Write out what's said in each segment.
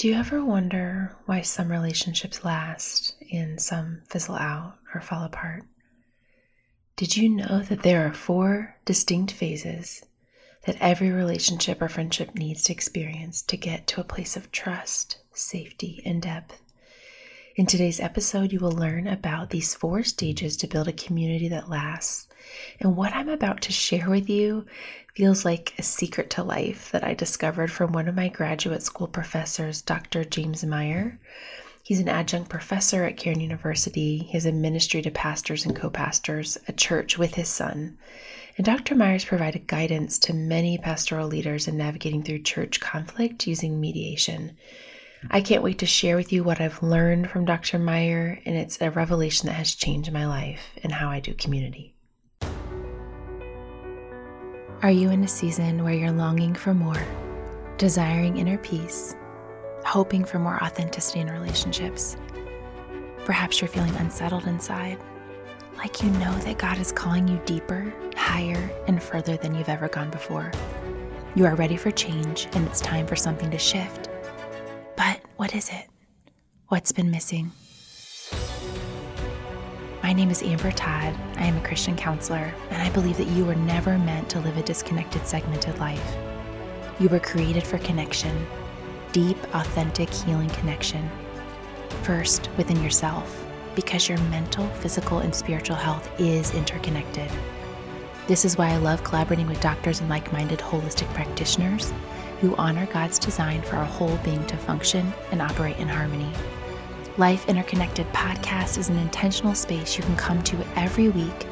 Do you ever wonder why some relationships last and some fizzle out or fall apart? Did you know that there are four distinct phases that every relationship or friendship needs to experience to get to a place of trust, safety, and depth? In today's episode, you will learn about these four stages to build a community that lasts. And what I'm about to share with you feels like a secret to life that I discovered from one of my graduate school professors, Dr. James Meyer. He's an adjunct professor at Cairn University. He has a ministry to pastors and co pastors, a church with his son. And Dr. Meyer's provided guidance to many pastoral leaders in navigating through church conflict using mediation. I can't wait to share with you what I've learned from Dr. Meyer, and it's a revelation that has changed my life and how I do community. Are you in a season where you're longing for more, desiring inner peace, hoping for more authenticity in relationships? Perhaps you're feeling unsettled inside, like you know that God is calling you deeper, higher, and further than you've ever gone before. You are ready for change, and it's time for something to shift. But what is it? What's been missing? My name is Amber Todd. I am a Christian counselor, and I believe that you were never meant to live a disconnected, segmented life. You were created for connection, deep, authentic, healing connection. First, within yourself, because your mental, physical, and spiritual health is interconnected. This is why I love collaborating with doctors and like minded holistic practitioners who honor God's design for our whole being to function and operate in harmony. Life Interconnected podcast is an intentional space you can come to every week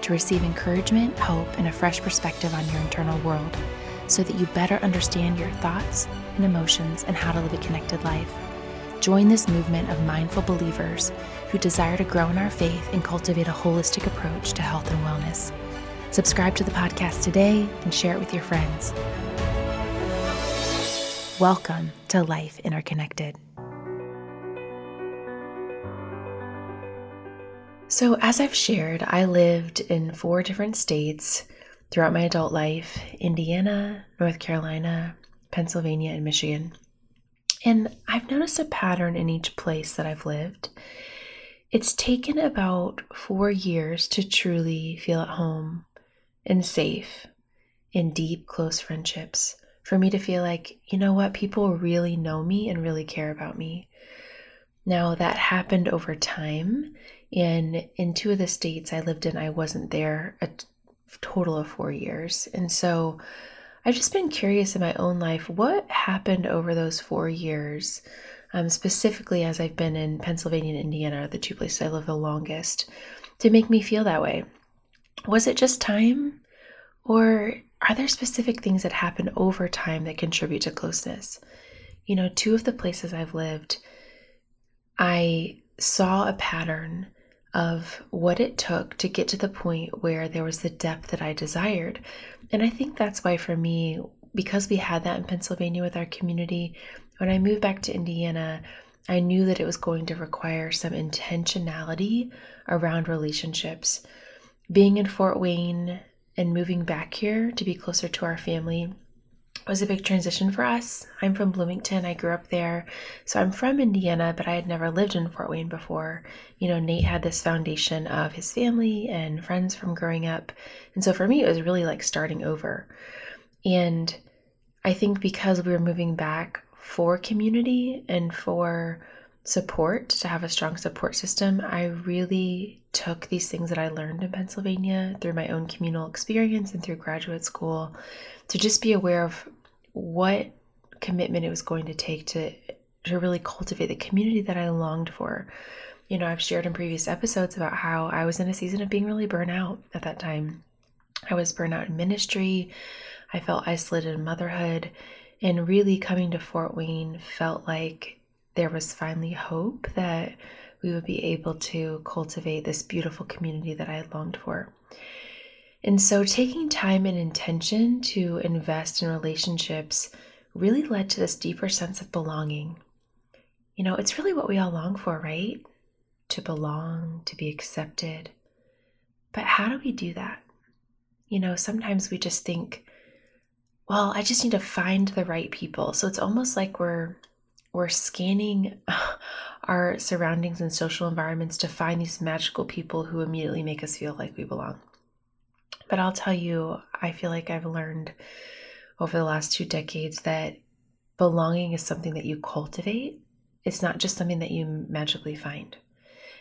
to receive encouragement, hope, and a fresh perspective on your internal world so that you better understand your thoughts and emotions and how to live a connected life. Join this movement of mindful believers who desire to grow in our faith and cultivate a holistic approach to health and wellness. Subscribe to the podcast today and share it with your friends. Welcome to Life Interconnected. So, as I've shared, I lived in four different states throughout my adult life Indiana, North Carolina, Pennsylvania, and Michigan. And I've noticed a pattern in each place that I've lived. It's taken about four years to truly feel at home and safe in deep, close friendships for me to feel like, you know what, people really know me and really care about me. Now, that happened over time. And in two of the states I lived in, I wasn't there a total of four years. And so I've just been curious in my own life what happened over those four years, um, specifically as I've been in Pennsylvania and Indiana, the two places I live the longest, to make me feel that way. Was it just time? Or are there specific things that happen over time that contribute to closeness? You know, two of the places I've lived, I saw a pattern of what it took to get to the point where there was the depth that I desired. And I think that's why, for me, because we had that in Pennsylvania with our community, when I moved back to Indiana, I knew that it was going to require some intentionality around relationships. Being in Fort Wayne and moving back here to be closer to our family was a big transition for us. I'm from Bloomington. I grew up there. So I'm from Indiana, but I had never lived in Fort Wayne before. You know, Nate had this foundation of his family and friends from growing up. And so for me, it was really like starting over. And I think because we were moving back for community and for support, to have a strong support system, I really took these things that I learned in Pennsylvania through my own communal experience and through graduate school to just be aware of what commitment it was going to take to to really cultivate the community that I longed for. You know, I've shared in previous episodes about how I was in a season of being really burnt out at that time. I was burnt out in ministry. I felt isolated in motherhood. And really coming to Fort Wayne felt like there was finally hope that we would be able to cultivate this beautiful community that I had longed for. And so, taking time and intention to invest in relationships really led to this deeper sense of belonging. You know, it's really what we all long for, right? To belong, to be accepted. But how do we do that? You know, sometimes we just think, well, I just need to find the right people. So it's almost like we're we're scanning our surroundings and social environments to find these magical people who immediately make us feel like we belong. But I'll tell you, I feel like I've learned over the last two decades that belonging is something that you cultivate. It's not just something that you magically find.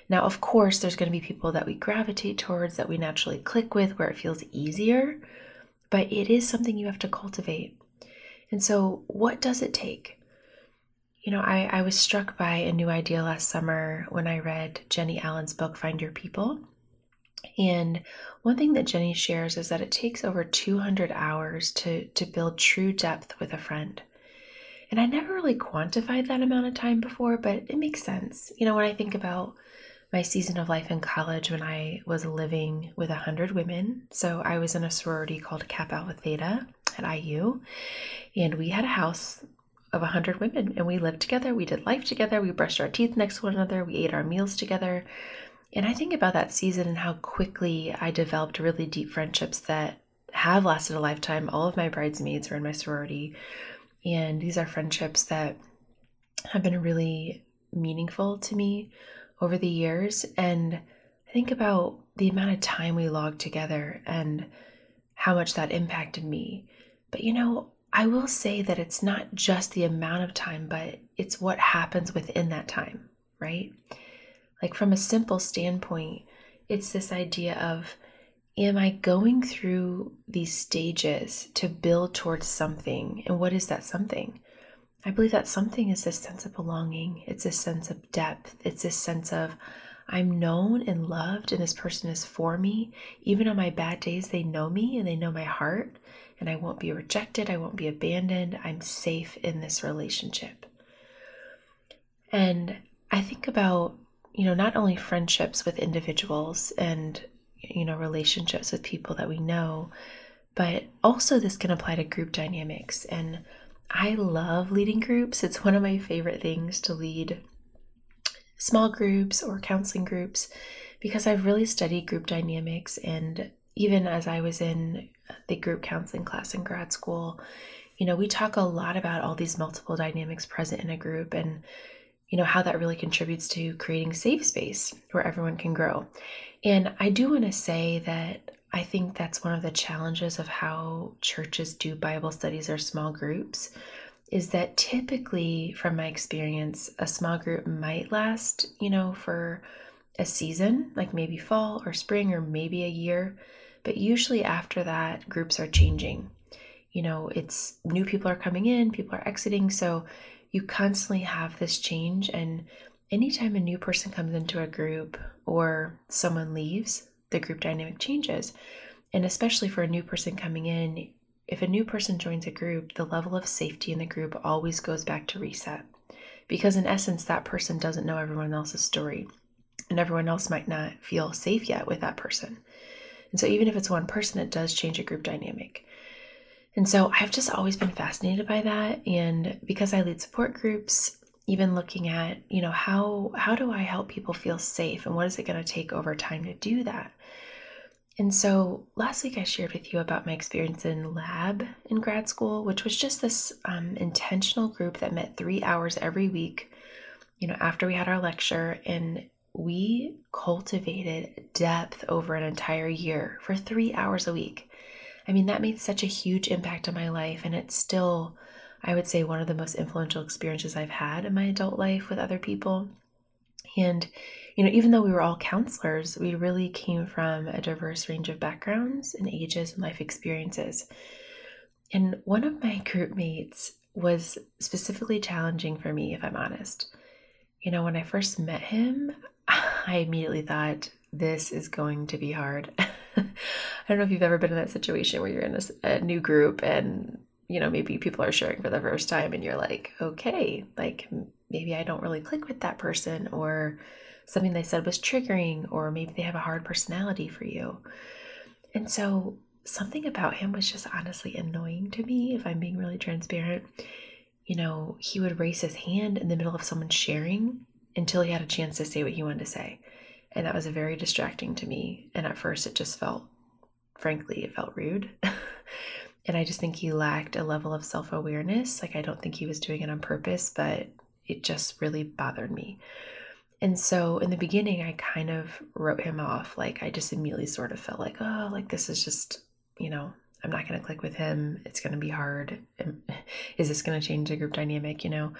Now, of course, there's going to be people that we gravitate towards, that we naturally click with, where it feels easier, but it is something you have to cultivate. And so, what does it take? You know, I, I was struck by a new idea last summer when I read Jennie Allen's book, Find Your People. And one thing that Jennie shares is that it takes over 200 hours to, to build true depth with a friend. And I never really quantified that amount of time before, but it makes sense. You know, when I think about my season of life in college when I was living with 100 women, so I was in a sorority called Kappa Alpha Theta at IU, and we had a house of 100 women and we lived together. We did life together. We brushed our teeth next to one another. We ate our meals together. And I think about that season and how quickly I developed really deep friendships that have lasted a lifetime. All of my bridesmaids are in my sorority. And these are friendships that have been really meaningful to me over the years. And I think about the amount of time we logged together and how much that impacted me. But you know, I will say that it's not just the amount of time, but it's what happens within that time, right? Like, from a simple standpoint, it's this idea of am I going through these stages to build towards something? And what is that something? I believe that something is this sense of belonging, it's this sense of depth, it's this sense of I'm known and loved, and this person is for me. Even on my bad days, they know me and they know my heart and I won't be rejected, I won't be abandoned, I'm safe in this relationship. And I think about, you know, not only friendships with individuals and, you know, relationships with people that we know, but also this can apply to group dynamics. And I love leading groups, it's one of my favorite things to lead small groups or counseling groups because I've really studied group dynamics. And even as I was in the group counseling class in grad school, you know, we talk a lot about all these multiple dynamics present in a group. And, you know, how that really contributes to creating safe space where everyone can grow. And I do want to say that I think that's one of the challenges of how churches do Bible studies or small groups is that typically, from my experience, a small group might last, you know, for a season, like maybe fall or spring or maybe a year. But usually after that, groups are changing. You know, it's new people are coming in, people are exiting. So you constantly have this change. And anytime a new person comes into a group or someone leaves, the group dynamic changes. And especially for a new person coming in, if a new person joins a group, the level of safety in the group always goes back to reset. Because in essence, that person doesn't know everyone else's story, and everyone else might not feel safe yet with that person. And so, even if it's one person, it does change a group dynamic. And so, I've just always been fascinated by that. And because I lead support groups, even looking at, you know, how how do I help people feel safe, and what is it going to take over time to do that? And so last week I shared with you about my experience in lab in grad school, which was just this um, intentional group that met three hours every week, you know, after we had our lecture. And we cultivated depth over an entire year for three hours a week. I mean, that made such a huge impact on my life, and it's still, I would say, one of the most influential experiences I've had in my adult life with other people. And, you know, even though we were all counselors, we really came from a diverse range of backgrounds and ages and life experiences. And one of my group mates was specifically challenging for me, if I'm honest. You know, when I first met him, I immediately thought, this is going to be hard. I don't know if you've ever been in that situation where you're in a, a, new group and, you know, maybe people are sharing for the first time and you're like, okay, like maybe I don't really click with that person or something they said was triggering or maybe they have a hard personality for you. And so something about him was just honestly annoying to me, if I'm being really transparent. You know, he would raise his hand in the middle of someone sharing until he had a chance to say what he wanted to say. And that was very distracting to me. And at first, it just felt, frankly, it felt rude. and I just think he lacked a level of self awareness. Like, I don't think he was doing it on purpose, but it just really bothered me. And so in the beginning, I kind of wrote him off. Like, I just immediately sort of felt like, oh, like this is just, you know, I'm not going to click with him. It's going to be hard. Is this going to change the group dynamic, you know?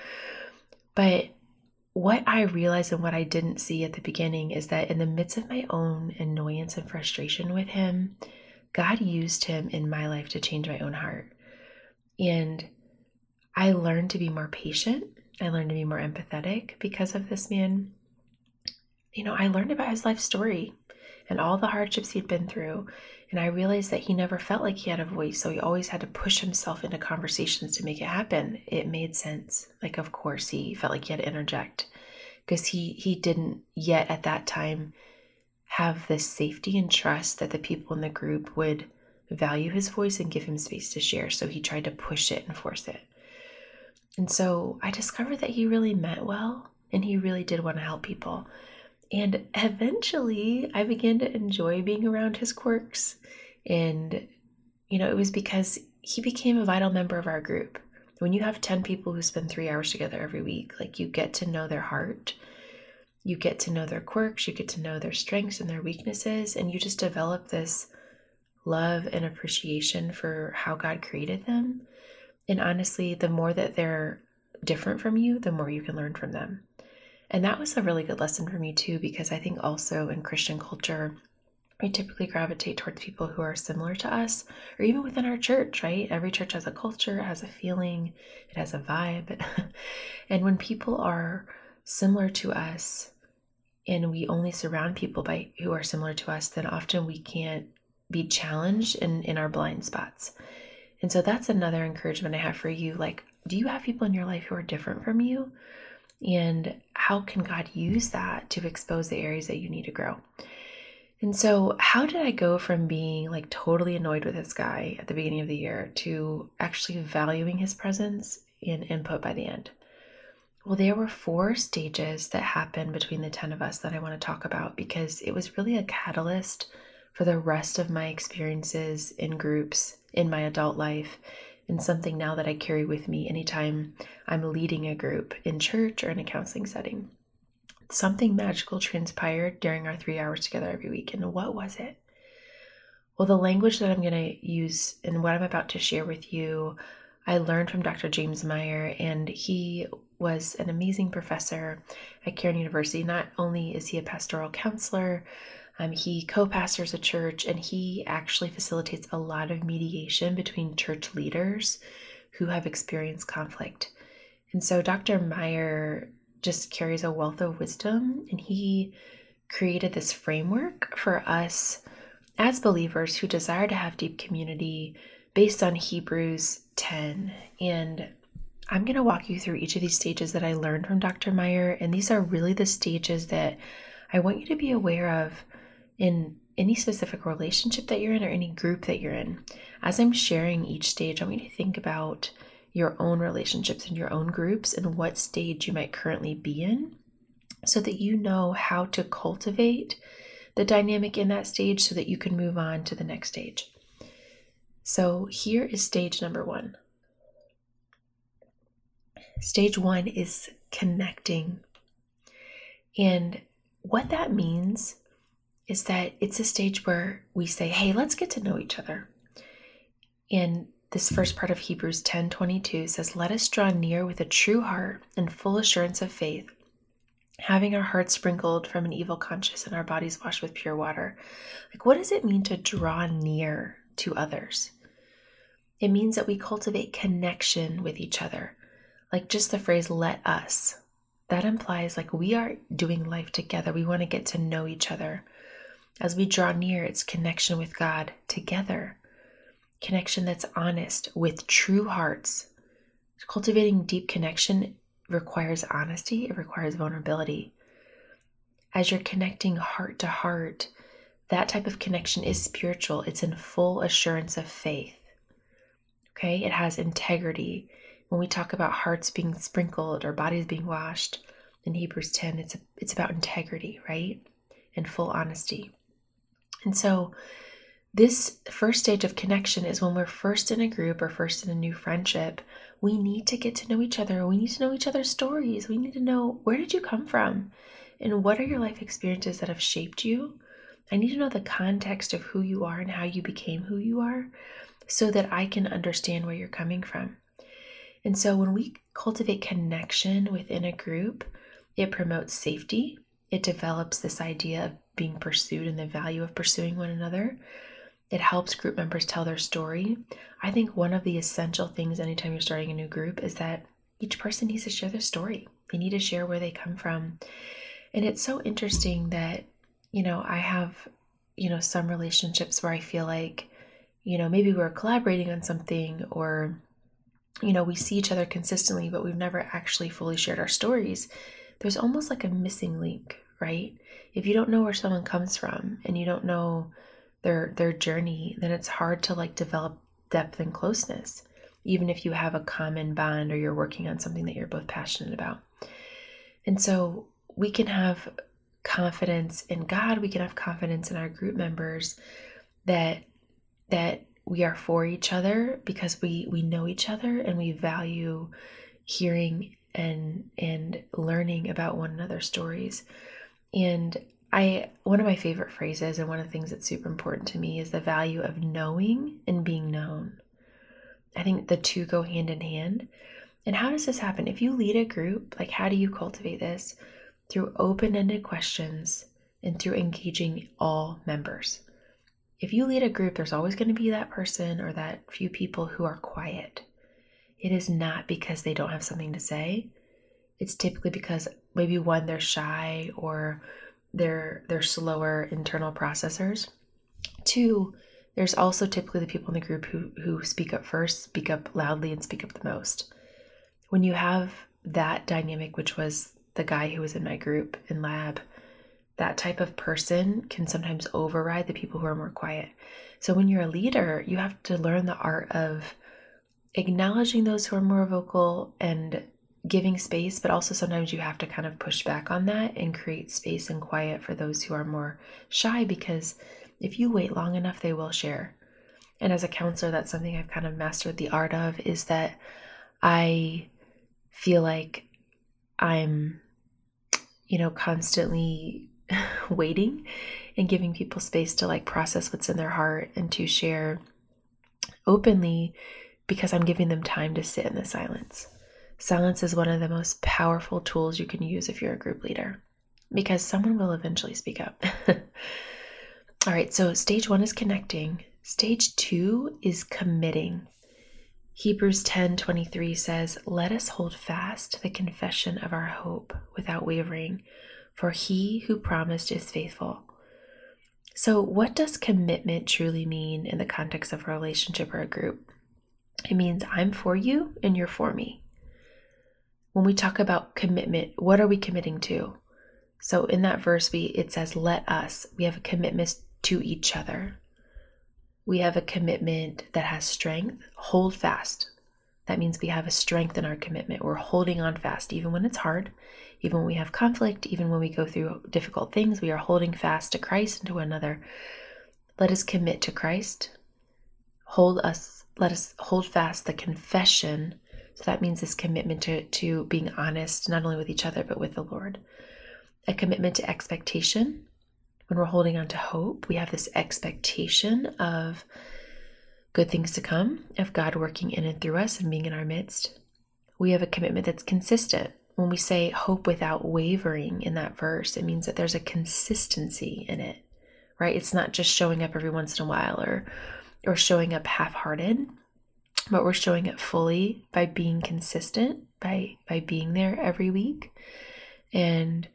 But what I realized and what I didn't see at the beginning is that in the midst of my own annoyance and frustration with him, God used him in my life to change my own heart. And I learned to be more patient. I learned to be more empathetic because of this man you know, I learned about his life story and all the hardships he'd been through. And I realized that he never felt like he had a voice. So he always had to push himself into conversations to make it happen. It made sense. Like, of course, he felt like he had to interject because he, he didn't yet at that time have this safety and trust that the people in the group would value his voice and give him space to share. So he tried to push it and force it. And so I discovered that he really meant well and he really did want to help people. And eventually, I began to enjoy being around his quirks. And, you know, it was because he became a vital member of our group. When you have 10 people who spend three hours together every week, like you get to know their heart, you get to know their quirks, you get to know their strengths and their weaknesses, and you just develop this love and appreciation for how God created them. And honestly, the more that they're different from you, the more you can learn from them. And that was a really good lesson for me too, because I think also in Christian culture, we typically gravitate towards people who are similar to us, or even within our church, right? Every church has a culture, has a feeling, it has a vibe. and when people are similar to us, and we only surround people by who are similar to us, then often we can't be challenged in, in our blind spots. And so that's another encouragement I have for you. Like, do you have people in your life who are different from you? And how can God use that to expose the areas that you need to grow? And so, how did I go from being like totally annoyed with this guy at the beginning of the year to actually valuing his presence and input by the end? Well, there were four stages that happened between the 10 of us that I want to talk about because it was really a catalyst for the rest of my experiences in groups in my adult life and something now that I carry with me anytime I'm leading a group in church or in a counseling setting. Something magical transpired during our three hours together every week. And what was it? Well, the language that I'm going to use and what I'm about to share with you, I learned from Dr. James Meyer, and he was an amazing professor at Cairn University. Not only is he a pastoral counselor, um, he co pastors a church and he actually facilitates a lot of mediation between church leaders who have experienced conflict. And so Dr. Meyer just carries a wealth of wisdom and he created this framework for us as believers who desire to have deep community based on Hebrews 10. And I'm going to walk you through each of these stages that I learned from Dr. Meyer. And these are really the stages that I want you to be aware of in any specific relationship that you're in or any group that you're in. As I'm sharing each stage, I want you to think about your own relationships and your own groups and what stage you might currently be in so that you know how to cultivate the dynamic in that stage so that you can move on to the next stage. So here is stage number one. Stage one is connecting. And what that means is that it's a stage where we say, hey, let's get to know each other. And this first part of Hebrews 10 22 says, Let us draw near with a true heart and full assurance of faith, having our hearts sprinkled from an evil conscience and our bodies washed with pure water. Like, what does it mean to draw near to others? It means that we cultivate connection with each other. Like just the phrase, let us, that implies like we are doing life together. We want to get to know each other. As we draw near, it's connection with God together, connection that's honest with true hearts. Cultivating deep connection requires honesty, it requires vulnerability. As you're connecting heart to heart, that type of connection is spiritual, it's in full assurance of faith. Okay, it has integrity. When we talk about hearts being sprinkled or bodies being washed in Hebrews 10, it's, a, it's about integrity, right? And full honesty. And so this first stage of connection is when we're first in a group or first in a new friendship. We need to get to know each other. We need to know each other's stories. We need to know where did you come from? And what are your life experiences that have shaped you? I need to know the context of who you are and how you became who you are so that I can understand where you're coming from. And so when we cultivate connection within a group, it promotes safety. It develops this idea of being pursued and the value of pursuing one another. It helps group members tell their story. I think one of the essential things anytime you're starting a new group is that each person needs to share their story. They need to share where they come from. And it's so interesting that, you know, I have, you know, some relationships where I feel like, you know, maybe we're collaborating on something or, you know, we see each other consistently, but we've never actually fully shared our stories. There's almost like a missing link, right? If you don't know where someone comes from and you don't know their their journey, then it's hard to like develop depth and closeness, even if you have a common bond or you're working on something that you're both passionate about. And so we can have confidence in God, we can have confidence in our group members that that we are for each other because we we know each other and we value hearing and and learning about one another's stories. And I one of my favorite phrases and one of the things that's super important to me is the value of knowing and being known. I think the two go hand in hand. And how does this happen? If you lead a group, like how do you cultivate this? through open ended questions and through engaging all members. If you lead a group, there's always going to be that person or that few people who are quiet. It is not because they don't have something to say. It's typically because maybe one, they're shy or they're they're slower internal processors. Two, there's also typically the people in the group who who speak up first, speak up loudly, and speak up the most. When you have that dynamic, which was the guy who was in my group in lab, that type of person can sometimes override the people who are more quiet. So when you're a leader, you have to learn the art of acknowledging those who are more vocal and giving space, but also sometimes you have to kind of push back on that and create space and quiet for those who are more shy because if you wait long enough, they will share. And as a counselor, that's something I've kind of mastered the art of is that I feel like I'm you know, constantly waiting and giving people space to like process what's in their heart and to share openly because I'm giving them time to sit in the silence. Silence is one of the most powerful tools you can use if you're a group leader because someone will eventually speak up. All right, so stage one is connecting. Stage two is committing. Hebrews 10:23 says, "Let us hold fast the confession of our hope without wavering, for he who promised is faithful." So, what does commitment truly mean in the context of a relationship or a group? It means I'm for you and you're for me. When we talk about commitment, what are we committing to? So in that verse we it says let us. We have a commitment to each other we have a commitment that has strength, hold fast. That means we have a strength in our commitment. We're holding on fast, even when it's hard, even when we have conflict, even when we go through difficult things, we are holding fast to Christ and to another. Let us commit to Christ. Hold us, let us hold fast the confession. So that means this commitment to, to being honest, not only with each other, but with the Lord. A commitment to expectation, when we're holding on to hope, we have this expectation of good things to come, of God working in and through us and being in our midst. We have a commitment that's consistent. When we say hope without wavering in that verse, it means that there's a consistency in it, right? It's not just showing up every once in a while or or showing up half-hearted, but we're showing it fully by being consistent, by by being there every week. And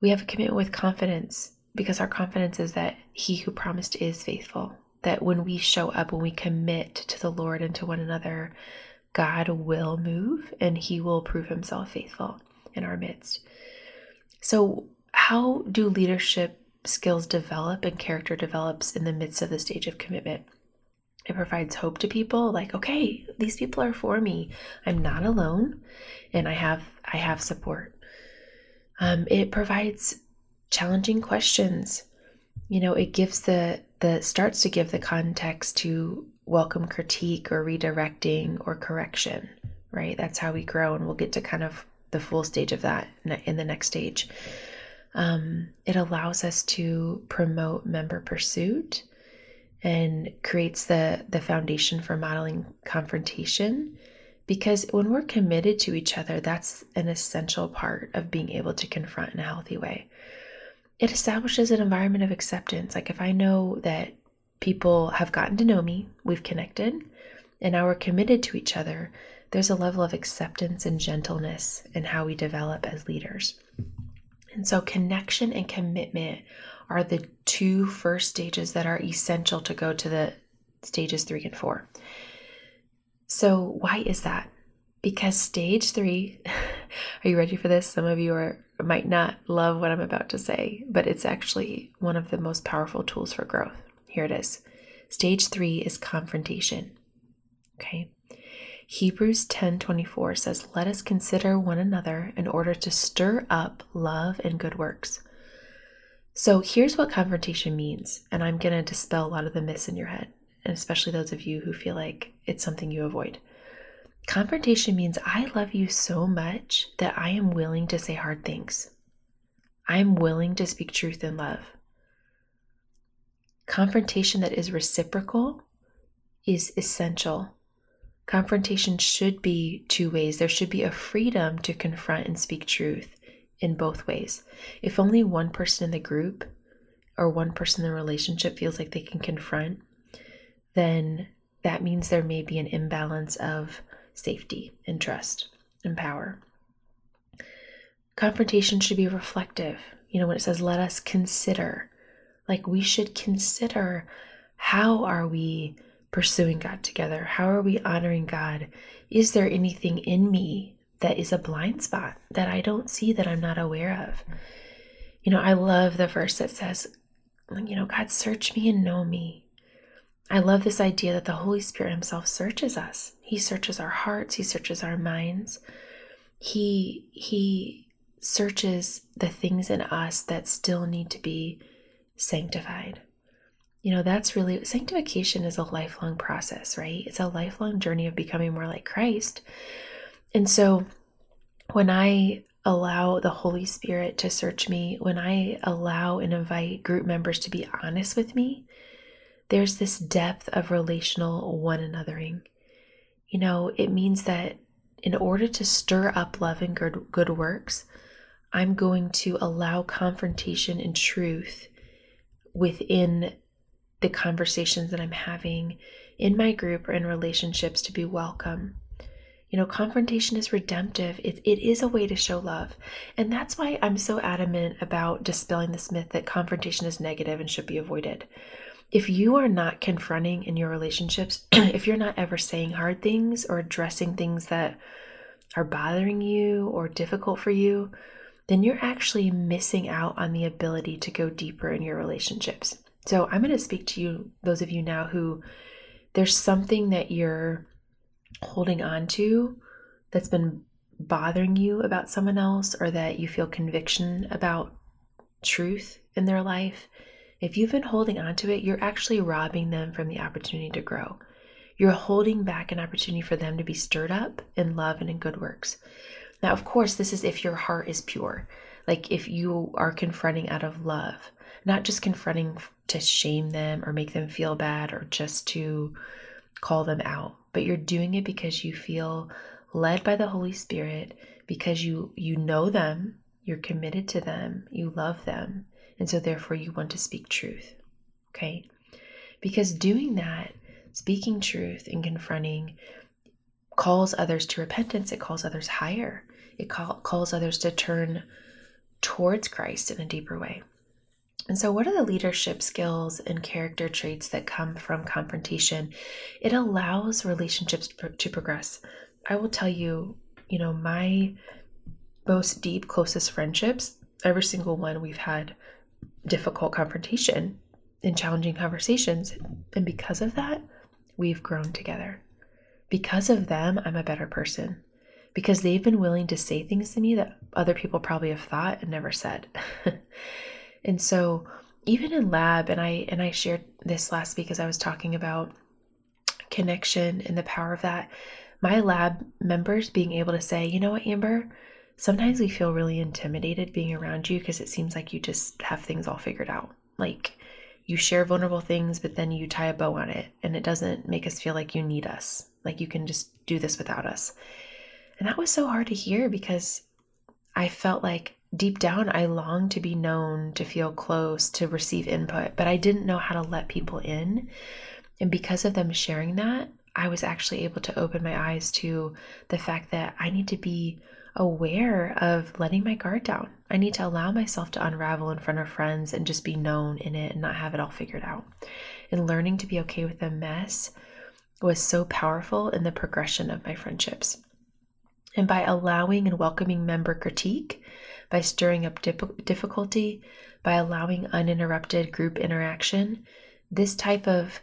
we have a commitment with confidence because our confidence is that He who promised is faithful. That when we show up, when we commit to the Lord and to one another, God will move and He will prove Himself faithful in our midst. So, how do leadership skills develop and character develops in the midst of the stage of commitment? It provides hope to people like, okay, these people are for me. I'm not alone and I have I have support. Um, it provides challenging questions. you know, it gives the the starts to give the context to welcome critique or redirecting or correction, right? That's how we grow, and we'll get to kind of the full stage of that in the next stage. Um, it allows us to promote member pursuit and creates the the foundation for modeling confrontation. Because when we're committed to each other that's an essential part of being able to confront in a healthy way. It establishes an environment of acceptance. Like if i know that people have gotten to know me we've connected and now we're committed to each other there's a level of acceptance and gentleness in how we develop as leaders. And so connection and commitment are the two first stages that are essential to go to the stages three and four. So, why is that? Because stage three, are you ready for this? Some of you are might not love what I'm about to say, but it's actually one of the most powerful tools for growth. Here it is. Stage three is confrontation. Okay. Hebrews 10:24 says, "Let us consider one another in order to stir up love and good works." So here's what confrontation means, and I'm going to dispel a lot of the myths in your head, and especially those of you who feel like it's something you avoid. Confrontation means I love you so much that I am willing to say hard things. I am willing to speak truth in love. Confrontation that is reciprocal is essential. Confrontation should be two ways. There should be a freedom to confront and speak truth in both ways. If only one person in the group or one person in the relationship feels like they can confront, then that means there may be an imbalance of safety and trust and power. Confrontation should be reflective. You know, when it says, let us consider, like we should consider how are we pursuing God together? How are we honoring God? Is there anything in me that is a blind spot that I don't see that I'm not aware of. You know, I love the verse that says, you know, God, search me and know me. I love this idea that the Holy Spirit Himself searches us. He searches our hearts, He searches our minds. He He searches the things in us that still need to be sanctified. You know, that's really sanctification is a lifelong process, right? It's a lifelong journey of becoming more like Christ. And so when I allow the Holy Spirit to search me, when I allow and invite group members to be honest with me, there's this depth of relational one anothering. You know, it means that in order to stir up love and good, good works, I'm going to allow confrontation and truth within the conversations that I'm having in my group or in relationships to be welcome. You know, confrontation is redemptive. It, it is a way to show love. And that's why I'm so adamant about dispelling this myth that confrontation is negative and should be avoided. If you are not confronting in your relationships, if you're not ever saying hard things or addressing things that are bothering you or difficult for you, then you're actually missing out on the ability to go deeper in your relationships. So I'm going to speak to you, those of you now who there's something that you're holding on to that's been bothering you about someone else or that you feel conviction about truth in their life, if you've been holding on to it, you're actually robbing them from the opportunity to grow. You're holding back an opportunity for them to be stirred up in love and in good works. Now, of course, this is if your heart is pure. Like if you are confronting out of love, not just confronting to shame them or make them feel bad or just to call them out, but you're doing it because you feel led by the Holy Spirit because you you know them, you're committed to them, you love them, and so therefore you want to speak truth. Okay? Because doing that, speaking truth and confronting calls others to repentance, it calls others higher. It call, calls others to turn towards Christ in a deeper way. And so, what are the leadership skills and character traits that come from confrontation? It allows relationships to progress. I will tell you, you know, my most deep, closest friendships, every single one, we've had difficult confrontation and challenging conversations. And because of that, we've grown together. Because of them, I'm a better person. Because they've been willing to say things to me that other people probably have thought and never said. And so even in lab, and I and I shared this last week as I was talking about connection and the power of that. My lab members being able to say, you know what, Amber, sometimes we feel really intimidated being around you because it seems like you just have things all figured out. Like you share vulnerable things, but then you tie a bow on it, and it doesn't make us feel like you need us. Like you can just do this without us. And that was so hard to hear because I felt like deep down I longed to be known, to feel close, to receive input, but I didn't know how to let people in. And because of them sharing that, I was actually able to open my eyes to the fact that I need to be aware of letting my guard down. I need to allow myself to unravel in front of friends and just be known in it and not have it all figured out. And learning to be okay with the mess was so powerful in the progression of my friendships. And by allowing and welcoming member critique, by stirring up dip- difficulty, by allowing uninterrupted group interaction, this type of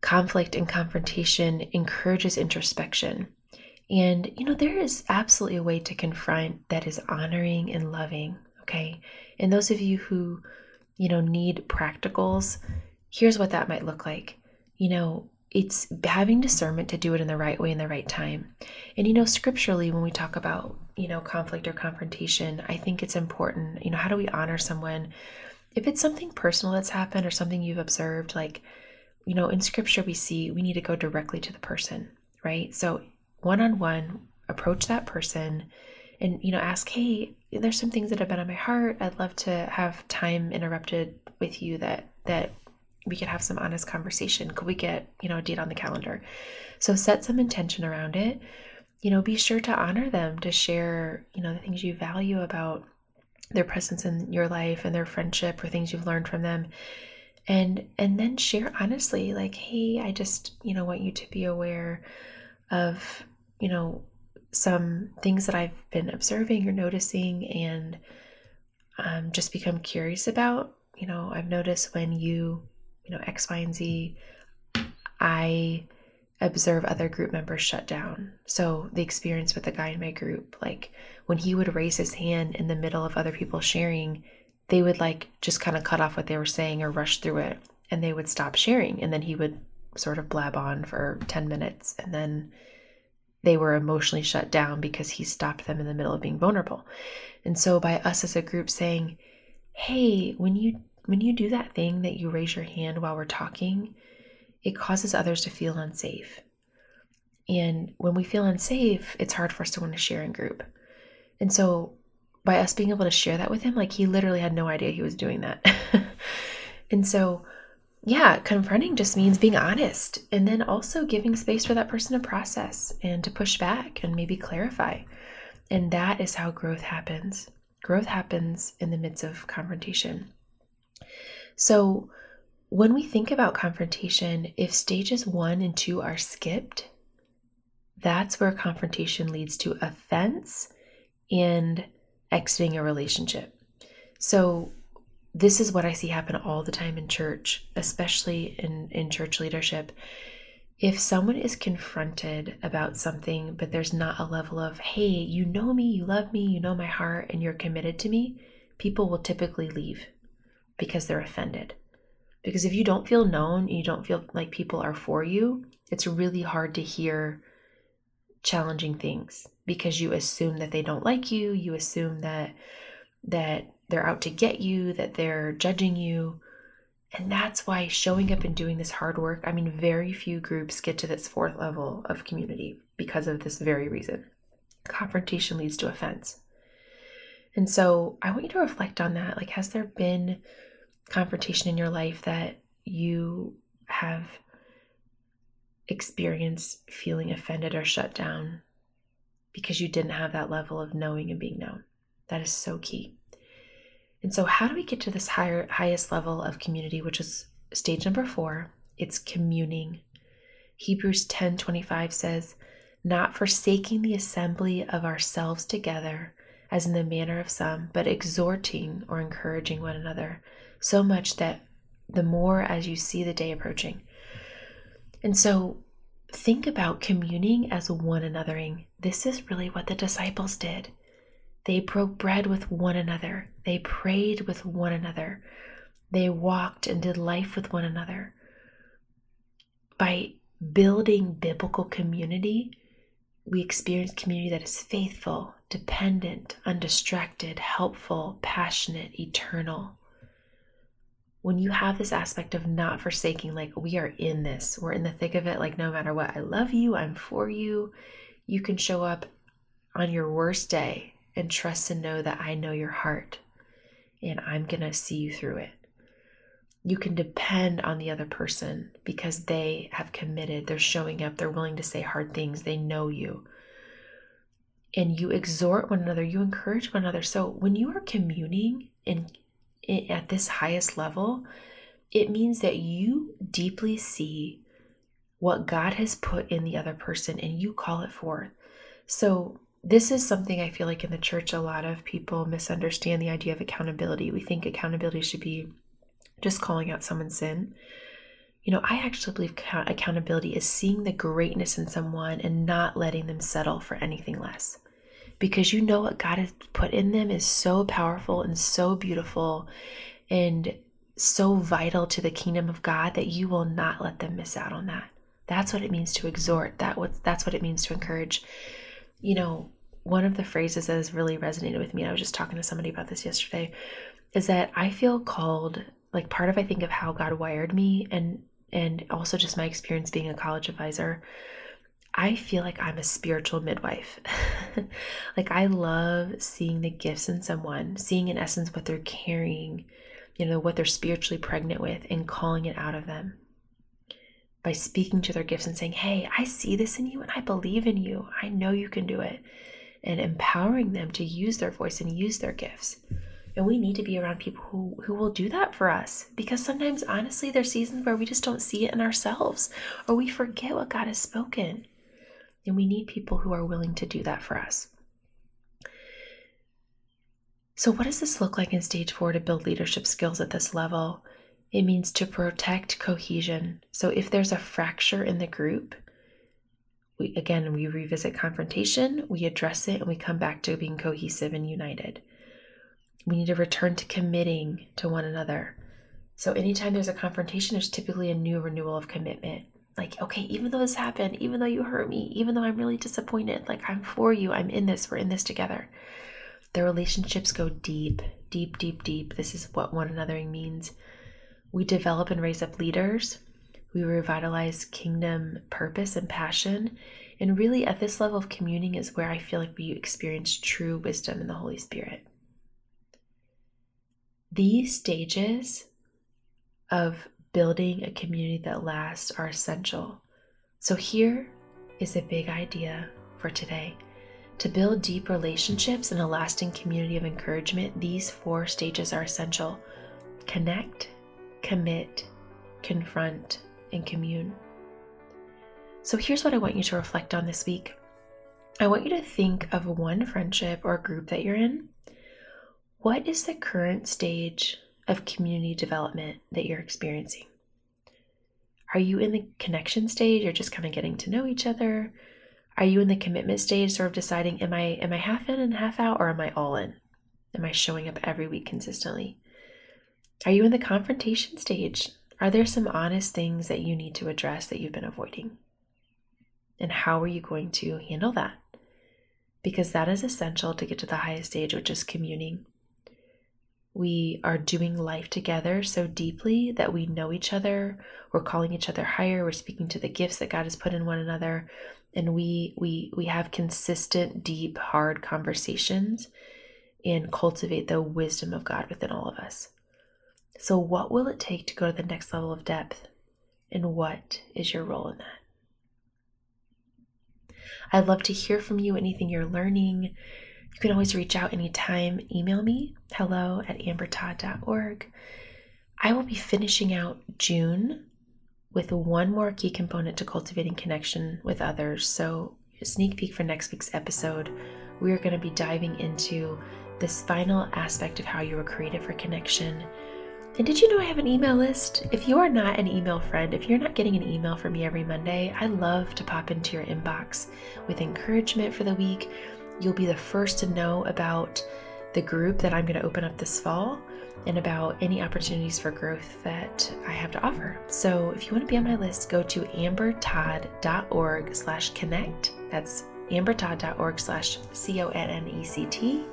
conflict and confrontation encourages introspection and, you know, there is absolutely a way to confront that is honoring and loving. Okay. And those of you who, you know, need practicals, here's what that might look like. You know, it's having discernment to do it in the right way in the right time. And, you know, scripturally, when we talk about, you know, conflict or confrontation, I think it's important, you know, how do we honor someone? If it's something personal that's happened or something you've observed, like, you know, in scripture, we see we need to go directly to the person, right? So one on one, approach that person and you know ask hey there's some things that have been on my heart i'd love to have time interrupted with you that that we could have some honest conversation. Could we get you know a date on the calendar? So set some intention around it. You know be sure to honor them to share you know the things you value about their presence in your life and their friendship or things you've learned from them. And and then share honestly like hey i just you know want you to be aware of you know, some things that I've been observing or noticing and um, just become curious about. You know, I've noticed when you, you know, X, Y, and Z, I observe other group members shut down. So the experience with the guy in my group, like when he would raise his hand in the middle of other people sharing, they would like just kind of cut off what they were saying or rush through it and they would stop sharing. And then he would sort of blab on for 10 minutes and then they were emotionally shut down because he stopped them in the middle of being vulnerable. And so by us as a group saying, "Hey, when you when you do that thing that you raise your hand while we're talking, it causes others to feel unsafe." And when we feel unsafe, it's hard for us to want to share in group. And so by us being able to share that with him, like he literally had no idea he was doing that. and so yeah, confronting just means being honest and then also giving space for that person to process and to push back and maybe clarify. And that is how growth happens. Growth happens in the midst of confrontation. So, when we think about confrontation, if stages one and two are skipped, that's where confrontation leads to offense and exiting a relationship. So, this is what I see happen all the time in church, especially in, in church leadership. If someone is confronted about something, but there's not a level of, hey, you know me, you love me, you know my heart, and you're committed to me, people will typically leave because they're offended. Because if you don't feel known, you don't feel like people are for you, it's really hard to hear challenging things because you assume that they don't like you, you assume that that they're out to get you, that they're judging you. And that's why showing up and doing this hard work, I mean, very few groups get to this fourth level of community because of this very reason. Confrontation leads to offense. And so I want you to reflect on that. Like, has there been confrontation in your life that you have experienced feeling offended or shut down because you didn't have that level of knowing and being known? That is so key. And so, how do we get to this higher, highest level of community, which is stage number four? It's communing. Hebrews 10 25 says, Not forsaking the assembly of ourselves together, as in the manner of some, but exhorting or encouraging one another, so much that the more as you see the day approaching. And so, think about communing as one anothering. This is really what the disciples did. They broke bread with one another. They prayed with one another. They walked and did life with one another. By building biblical community, we experience community that is faithful, dependent, undistracted, helpful, passionate, eternal. When you have this aspect of not forsaking, like we are in this, we're in the thick of it, like no matter what, I love you, I'm for you, you can show up on your worst day and trust and know that I know your heart and I'm going to see you through it. You can depend on the other person because they have committed, they're showing up, they're willing to say hard things, they know you. And you exhort one another, you encourage one another. So when you are communing in, in at this highest level, it means that you deeply see what God has put in the other person and you call it forth. So this is something I feel like in the church, a lot of people misunderstand the idea of accountability. We think accountability should be just calling out someone's sin. You know, I actually believe accountability is seeing the greatness in someone and not letting them settle for anything less. Because you know what God has put in them is so powerful and so beautiful and so vital to the kingdom of God that you will not let them miss out on that. That's what it means to exhort. That what that's what it means to encourage you know, one of the phrases that has really resonated with me, I was just talking to somebody about this yesterday, is that I feel called, like part of I think of how God wired me and and also just my experience being a college advisor, I feel like I'm a spiritual midwife. like I love seeing the gifts in someone, seeing in essence what they're carrying, you know, what they're spiritually pregnant with and calling it out of them by speaking to their gifts and saying, Hey, I see this in you and I believe in you. I know you can do it. And empowering them to use their voice and use their gifts. And we need to be around people who, who will do that for us because sometimes, honestly, there's seasons where we just don't see it in ourselves or we forget what God has spoken. And we need people who are willing to do that for us. So, what does this look like in stage four to build leadership skills at this level? It means to protect cohesion. So if there's a fracture in the group, we again we revisit confrontation, we address it, and we come back to being cohesive and united. We need to return to committing to one another. So anytime there's a confrontation, there's typically a new renewal of commitment. Like, okay, even though this happened, even though you hurt me, even though I'm really disappointed, like I'm for you, I'm in this, we're in this together. The relationships go deep, deep, deep, deep. This is what one another means. We develop and raise up leaders. We revitalize kingdom purpose and passion. And really, at this level of communing, is where I feel like we experience true wisdom in the Holy Spirit. These stages of building a community that lasts are essential. So, here is a big idea for today. To build deep relationships and a lasting community of encouragement, these four stages are essential connect, commit, confront, and commune. So here's what I want you to reflect on this week. I want you to think of one friendship or group that you're in. What is the current stage of community development that you're experiencing? Are you in the connection stage or just kind of getting to know each other? Are you in the commitment stage, sort of deciding, am I am I half in and half out, or am I all in? Am I showing up every week consistently? Are you in the confrontation stage? Are there some honest things that you need to address that you've been avoiding? And how are you going to handle that? Because that is essential to get to the highest stage, which is communing. We are doing life together so deeply that we know each other, we're calling each other higher, we're speaking to the gifts that God has put in one another, and we we we have consistent, deep, hard conversations and cultivate the wisdom of God within all of us. So, what will it take to go to the next level of depth? And what is your role in that? I'd love to hear from you, anything you're learning. You can always reach out anytime. Email me, hello at ambertodd.org. I will be finishing out June with one more key component to cultivating connection with others. So, sneak peek for next week's episode, we are going to be diving into this final aspect of how you were created for connection and did you know I have an email list? If you are not an email friend, if you're not getting an email from me every Monday, I love to pop into your inbox with encouragement for the week. You'll be the first to know about the group that I'm going to open up this fall and about any opportunities for growth that I have to offer. So if you want to be on my list, go to ambertodd.org slash connect. That's ambertodd.org slash C-O-N-N-E-C-T.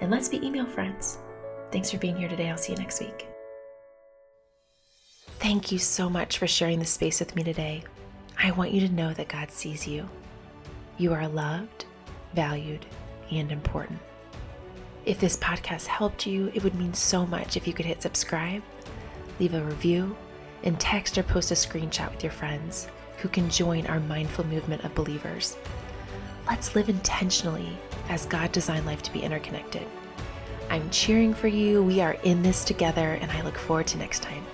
And let's be email friends. Thanks for being here today. I'll see you next week. Thank you so much for sharing this space with me today. I want you to know that God sees you. You are loved, valued, and important. If this podcast helped you, it would mean so much if you could hit subscribe, leave a review, and text or post a screenshot with your friends who can join our mindful movement of believers. Let's live intentionally as God designed life to be interconnected. I'm cheering for you. We are in this together, and I look forward to next time.